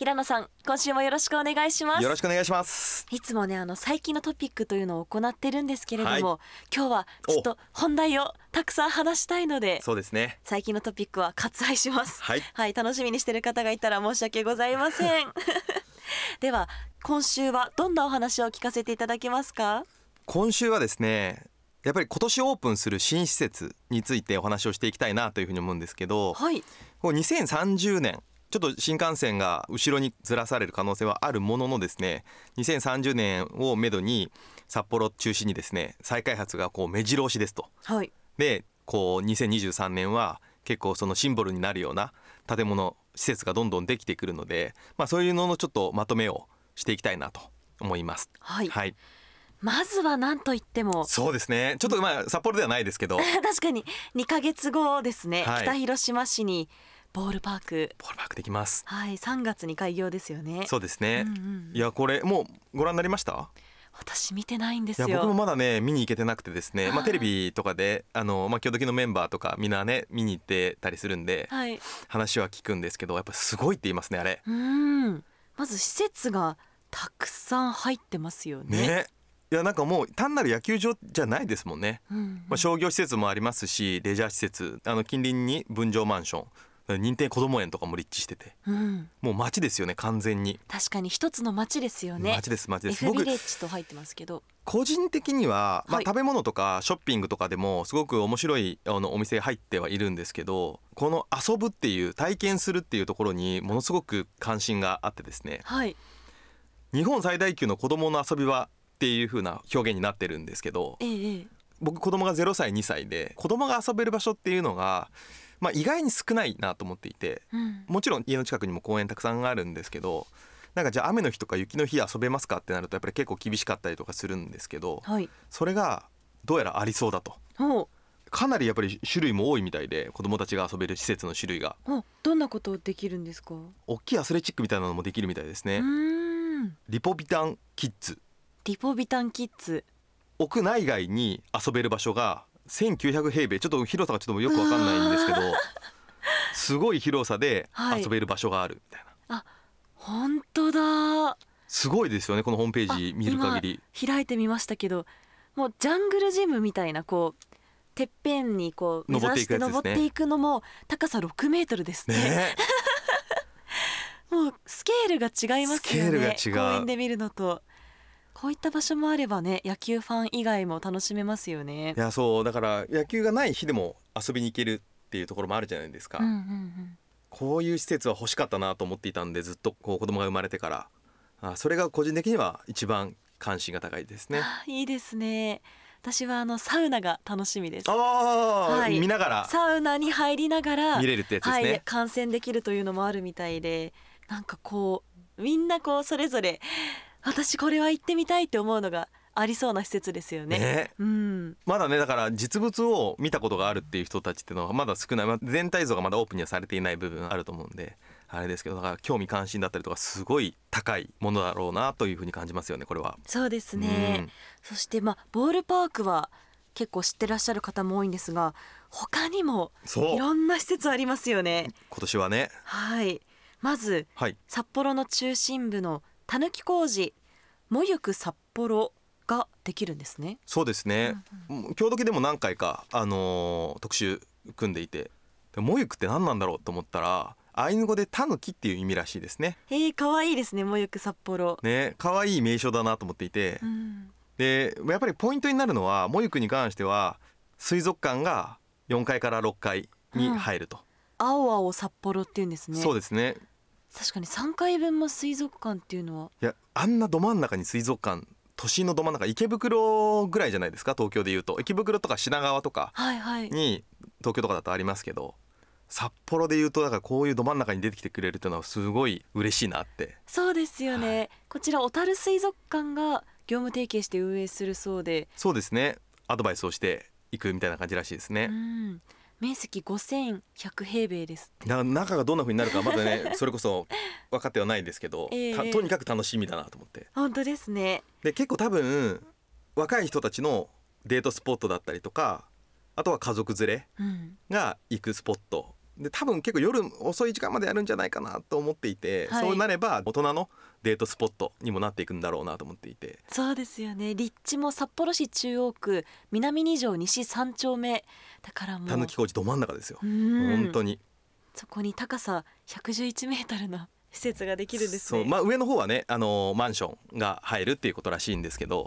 平野さん今週もよろしくお願いします。よろしくお願いします。いつもねあの最近のトピックというのを行ってるんですけれども、はい。今日はちょっと本題をたくさん話したいのでそうですね。最近のトピックは割愛します。はい。はい楽しみにしてる方がいたら申し訳ございません。では今週はどんなお話を聞かせていただけますか？今週はですねやっぱり今年オープンする新施設についてお話をしていきたいなというふうに思うんですけどはい。こう2030年ちょっと新幹線が後ろにずらされる可能性はあるもののですね2030年をめどに札幌を中心にですね再開発がこう目白押しですと。はい。でこう2023年は結構そのシンボルになるような建物施設がどんどんできてくるので、まあ、そういうののちょっとまとめをしていきたいなと思います。はい、はい、まずは何と言っても。そうですね。ちょっとまあ札幌ではないですけど。確かに。2ヶ月後ですね、はい。北広島市にボールパーク。パークできます。はい3月に開業ですよね。そうですね、うんうんいやこれもうご覧になりました？私見てないんでいや僕もまだね見に行けてなくてですね、まあ、はいテレビとかであの、まあ、今日時のメンバーとかみんなね見に行ってたりするんではい。話は聞くんですけどやっぱすごいって言いますねあれ。うん。まず施設がたくさん入ってますよね。ね。いやなんかもう単なる野球場じゃないですもんね。うんうん。まあ、商業施設もありますしレジャー施設あの近隣に分譲マンション認定こども園とかも立地しててうん、もう街ですよね完全に、確かに一つの街ですよね。街です街です。F ビ僕レッジと入ってますけど。個人的には、まあはい、食べ物とかショッピングとかでもすごく面白いあのお店入ってはいるんですけどこの遊ぶっていう体験するっていうところにものすごく関心があってですね。はい。日本最大級の子どもの遊び場っていう風な表現になってるんですけどええええ。僕子供が0歳2歳で子供が遊べる場所っていうのが、まあ、意外に少ないなと思っていてうん。もちろん家の近くにも公園たくさんあるんですけどなんかじゃあ雨の日とか雪の日遊べますかってなるとやっぱり結構厳しかったりとかするんですけどはい。それがどうやらありそうだと。かなりやっぱり種類も多いみたいで子供たちが遊べる施設の種類が。おどんなことできるんですか？大きいアスレチックみたいなのもできるみたいですうねリポビタンキッズ。リポビタンキッズ。屋内外に遊べる場所が1900平米ちょっと広さがちょっとよくわかんないんですけどすごい広さではい。遊べる場所があるみたいな、本当だ。すごいですよねこのホームページ見る限り。今開いてみましたけどもうジャングルジムみたいなこうてっぺんにこう目指して登っていくのも高さ6メートルですねね。もうスケールが違いますよね公園で見るのとこういった場所もあればね野球ファン以外も楽しめますよね。いやそう。だから野球がない日でも遊びに行けるっていうところもあるじゃないですか、うんうんうん。こういう施設は欲しかったなと思っていたんでずっとこう子供が生まれてから。あそれが個人的には一番関心が高いですね。あいいですね。私はあのサウナが楽しみです。ああ、はい。見ながら。サウナに入りながら見れるってやつですね。はい、観戦できるというのもあるみたいでなんかこうみんなこうそれぞれ私これは行ってみたいって思うのがありそうな施設ですよね。ね。うん、まだねだから実物を見たことがあるっていう人たちっていうのはまだ少ない、まあ全体像がまだオープンにはされていない部分あると思うんであれですけどだから興味関心だったりとかすごい高いものだろうなというふうに感じますよねこれは。そうですね、そしてまあボールパークは結構知ってらっしゃる方も多いんですが他にもいろんな施設ありますよね。今年はね。はい。まずはい。札幌の中心部のたぬき工事もゆく札幌ができるんですね。そうですね、もう今日時でも何回か、あのー特集組んでいて。でもゆくって何なんだろうと思ったらアイヌ語でタヌキっていう意味らしいですね。えー、可愛いですねもゆく札幌。ね可愛い名称だなと思っていて、うん。でやっぱりポイントになるのはもゆくに関しては水族館が4階から6階に入ると、青青札幌っていうんですね。そうですね確かに3回分も水族館っていうのは。いやあんなど真ん中に水族館都心のど真ん中池袋ぐらいじゃないですか？東京でいうと。池袋とか品川とかはいはい。に東京とかだとありますけど札幌でいうとだからこういうど真ん中に出てきてくれるっていうのはすごい嬉しいなって。そうですよね、こちら小樽水族館が業務提携して運営するそうで、そうですね。アドバイスをしていくみたいな感じらしいですね、うん、面積5100平米ですな中がどんな風になるかまだね それこそ分かってはないんですけど、ええ。たとにかく楽しみだなと思って。本当ですね。で結構多分若い人たちのデートスポットだったりとかあとは家族連れうん。が行くスポットで多分結構夜遅い時間までやるんじゃないかなと思っていて、はい。そうなれば大人のデートスポットにもなっていくんだろうなと思っていて。そうですよね。立地も札幌市中央区南二条西三丁目だからもう。たぬき工事ど真ん中ですよ、うん。本当に。そこに高さ111メートルの施設ができるんですね。そう。まあ上の方はねあのマンションが入るっていうことらしいんですけど。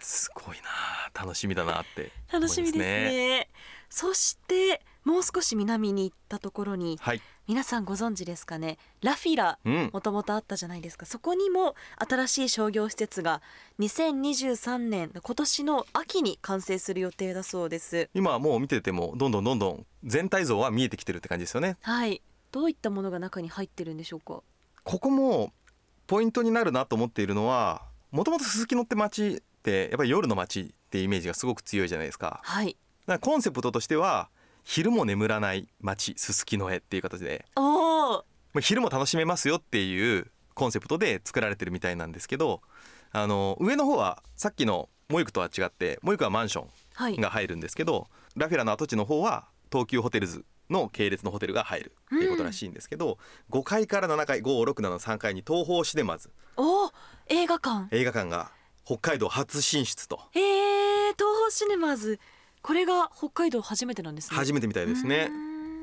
すごいな楽しみだなって思います楽しみですねそしてもう少し南に行ったところにはい、皆さんご存知ですかねラフィラうん、もともとあったじゃないですか。そこにも新しい商業施設が2023年今年の秋に完成する予定だそうです。今はもう見ててもどんどんどんどん全体像は見えてきてるって感じですよね。はい。どういったものが中に入ってるんでしょうか？ここもポイントになるなと思っているのはもともとすすきのって街ってやっぱり夜の街っていうイメージがすごく強いじゃないですか。はいコンセプトとしては昼も眠らない街すすきのへっていう形で。お昼も楽しめますよっていうコンセプトで作られてるみたいなんですけどあの上の方はさっきのモイクとは違ってモイクはマンショはい。ンが入るんですけどラフィラの跡地の方は東急ホテルズの系列のホテルが入るっていうことらしいんですけど、5階から7階567階に東宝シネマズ。おお映画館。映画館が北海道初進出と。えー、東宝シネマズこれが北海道初めてなんですね。初めてみたいですね。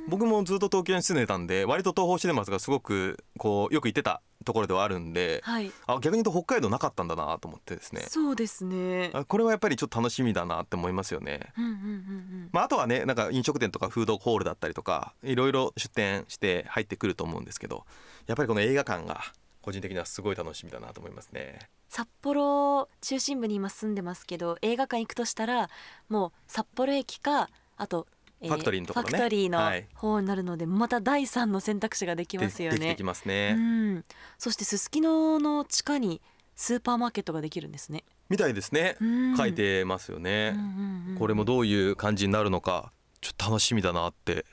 僕もずっと東京に住んでたんで割と東宝シネマズがすごくこうよく行ってたところではあるんではい。あ逆に言うと北海道なかったんだなと思ってですね。そうですね。あこれはやっぱりちょっと楽しみだなって思いますよね。うんうんうんうん。まあ、あとはねなんか飲食店とかフードホールだったりとかいろいろ出店して入ってくると思うんですけどやっぱりこの映画館が個人的にはすごい楽しみだなと思いますね。札幌中心部に今住んでますけど映画館行くとしたらもう札幌駅かあと、えファクトリーのところねファクトリーのはい方になるので、また第三の選択肢ができでますよねできてき。ますうね。ん、そしてすすきのの地下にスーパーマーケットができるんですね。みたいですね。うん書いてますよね。うんうんうんこれもどういう感じになるのかちょっと楽しみだなって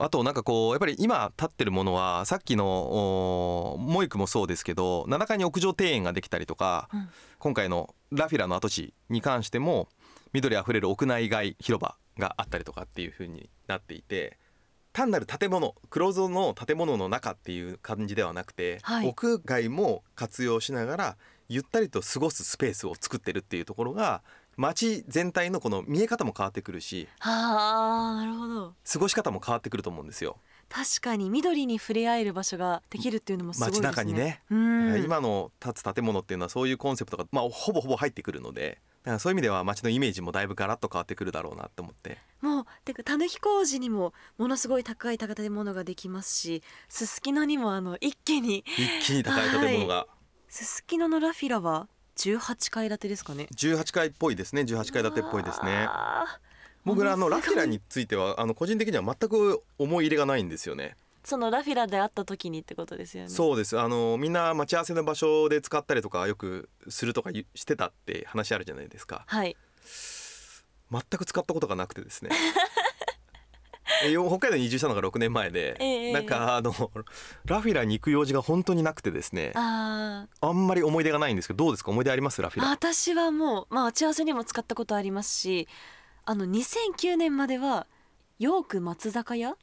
あとなんかこうやっぱり今立ってるものはさっきのおモイクもそうですけど7階に屋上庭園ができたりとか、うん。今回のラフィラの跡地に関しても緑あふれる屋内外広場があったりとかっていう風になっていて単なる建物黒蔵の建物の中っていう感じではなくて、はい。屋外も活用しながらゆったりと過ごすスペースを作ってるっていうところが街全体のこの見え方も変わってくるしはあなるほど。過ごし方も変わってくると思うんですよ。確かに緑に触れ合える場所ができるっていうのもすごいですね。街中にね。うん、今の建つ建物っていうのはそういうコンセプトが、まあ、ほぼほぼ入ってくるのでだからそういう意味では街のイメージもだいぶガラッと変わってくるだろうなと思って。もうてかたぬき工事にもものすごい高い建物ができますしすすきのにもあの一気に。一気に高い建物が。すすきののラフィラは18階建てですかね。18階っぽいですね。18階建てっぽいですね。僕らあのラフィラについてはあの個人的には全く思い入れがないんですよね。そのラフィラで会った時にってことですよね。そうです。あのみんな待ち合わせの場所で使ったりとかよくするとか言してたって話あるじゃないですか。はい。全く使ったことがなくてですね 北海道に移住したのが6年前で、ええなんかあのラフィラに行く用事が本当になくてですねああんまり思い出がないんですけどどうですか？思い出あります？ラフィあラ。私はもうまあ待ち合わせにも使ったことありますしあの2009年まではヨーク松坂屋？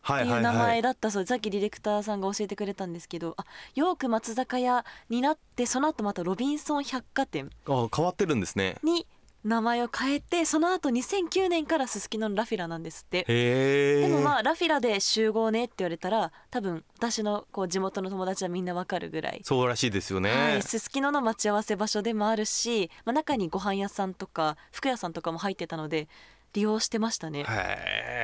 はっていう名前だったそうでさっきディレクターさんが教えてくれたんですけどあヨーク松坂屋になってその後またロビンソン百貨店あ変わってるんですね。に名前を変えてその後2009年からすすきののラフィラなんですって。でもまあラフィラで集合ねって言われたら多分私のこう地元の友達はみんなわかるぐらい。そうらしいですよね、はい、すすきのの待ち合わせ場所でもあるし、まあ、中にご飯屋さんとか服屋さんとかも入ってたので利用してましたね。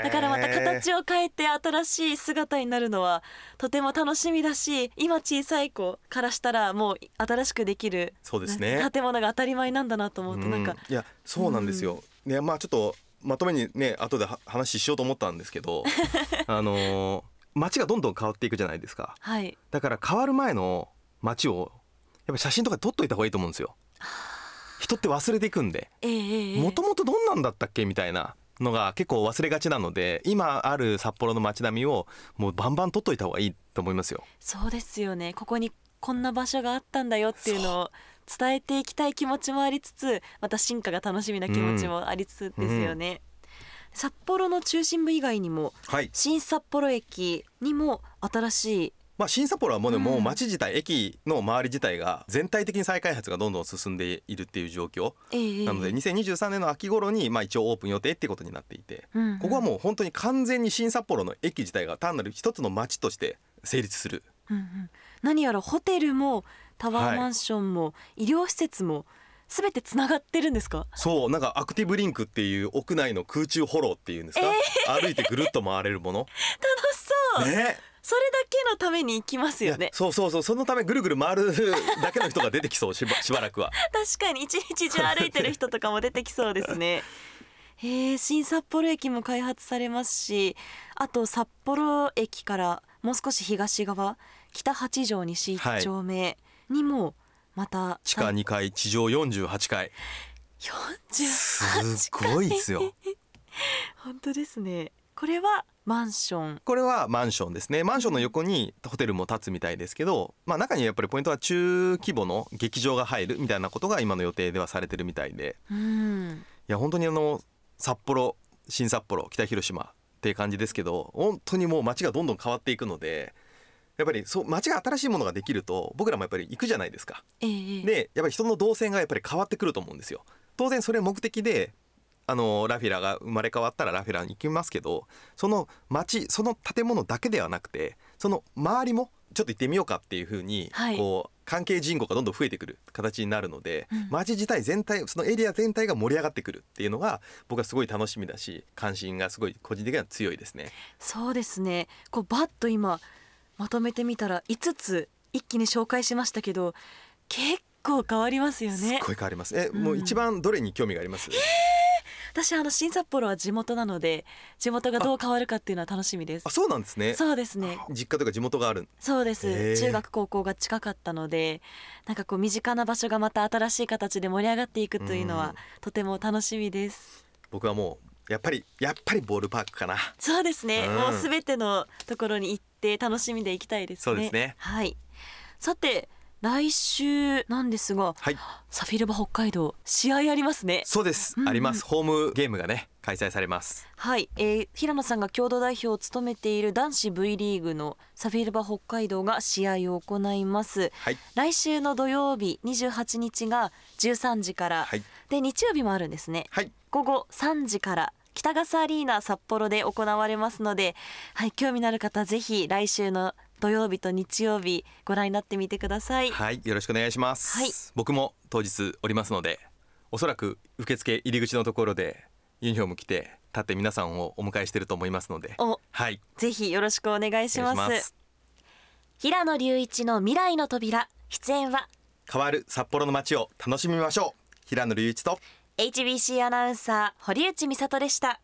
だからまた形を変えて新しい姿になるのはとても楽しみだし今小さい子からしたらもう新しくできるそうですね。建物が当たり前なんだなと思うとなんか、うんいやそうなんですよ、ねまあちょっとまとめにね後では話しようと思ったんですけど あのー街がどんどん変わっていくじゃないですか。はい。だから変わる前の街をやっぱ写真とかで撮っといた方がいいと思うんですよ人って忘れていくんでもともとどんなんだったっけみたいなのが結構忘れがちなので今ある札幌の街並みをもうバンバン撮っといた方がいいと思いますよ。そうですよね。ここにこんな場所があったんだよっていうのを伝えていきたい気持ちもありつつまた進化が楽しみな気持ちもありつつですよね、札幌の中心部以外にもはい。新札幌駅にも新しいまあ、新札幌はもうね、うん。もう街自体駅の周り自体が全体的に再開発がどんどん進んでいるっていう状況。ええなので2023年の秋頃にまあ一応オープン予定っていうことになっていてうんうん。ここはもう本当に完全に新札幌の駅自体が単なる一つの街として成立する。うんうん。何やらホテルもタワーマンションも、医療施設もすべてつながってるんですか？そうなんかアクティブリンクっていう屋内の空中フォローっていうんですか、歩いてぐるっと回れるもの。楽しそう、ねそれだけのために行きますよね。そうそうそうそのためぐるぐる回るだけの人が出てきそうしば しばらくは。確かに一日中歩いてる人とかも出てきそうですね。へえ新札幌駅も開発されますしあと札幌駅からもう少し東側北八条西一丁目にもまた地下2階地上48階。48すごいですよ。本当ですね。これはマンション。これはマンションですね。マンションの横にホテルも建つみたいですけど、まあ、中にやっぱりポイントは中規模の劇場が入るみたいなことが今の予定ではされてるみたいで。うん。いや本当にあの札幌新札幌北広島っていう感じですけど本当にもう街がどんどん変わっていくのでやっぱりそう街が新しいものができると僕らもやっぱり行くじゃないですか。ええ。でやっぱり人の動線がやっぱり変わってくると思うんですよ。当然それ目的であのラフィラが生まれ変わったらラフィラに行きますけどその街その建物だけではなくてその周りもちょっと行ってみようかっていうふうに、はいこう関係人口がどんどん増えてくる形になるので、うん街自体全体そのエリア全体が盛り上がってくるっていうのが僕はすごい楽しみだし関心がすごい個人的には強いですね。そうですねこうバッと今まとめてみたら5つ一気に紹介しましたけど結構変わりますよねごい変わります。え、うんもう一番どれに興味があります？私あの新札幌は地元なので地元がどう変わるかっていうのは楽しみです。あ、そうなんですね。そうですね。実家とか地元がある。そうです、中学高校が近かったのでなんかこう身近な場所がまた新しい形で盛り上がっていくというのはうん。とても楽しみです。僕はもうやっぱりやっぱりボールパークかな。そうですね、うん。もうすべてのところに行って楽しみで行きたいですね。そうですね。はい。さて来週なんですがはい。サフィルバ北海道試合ありますね。そうです、うん。うんあります。ホームゲームがね開催されます。はい、えー平野さんが共同代表を務めている男子 V リーグのサフィルバ北海道が試合を行います。はい。来週の土曜日28日が13時から、はい。で日曜日もあるんですね。はい。午後3時から北笠アリーナ札幌で行われますので、はい、興味のある方ぜひ来週の土曜日と日曜日ご覧になってみてください。はいよろしくお願いします、はい。僕も当日おりますのでおそらく受付入り口のところでユニフォーム着て立って皆さんをお迎えしていると思いますので。おはい。ぜひよろしくお願いします。お願いします。平野隆一の未来の扉出演は？変わる札幌の街を楽しみましょう。平野隆一と。HBC アナウンサー堀内美里でした。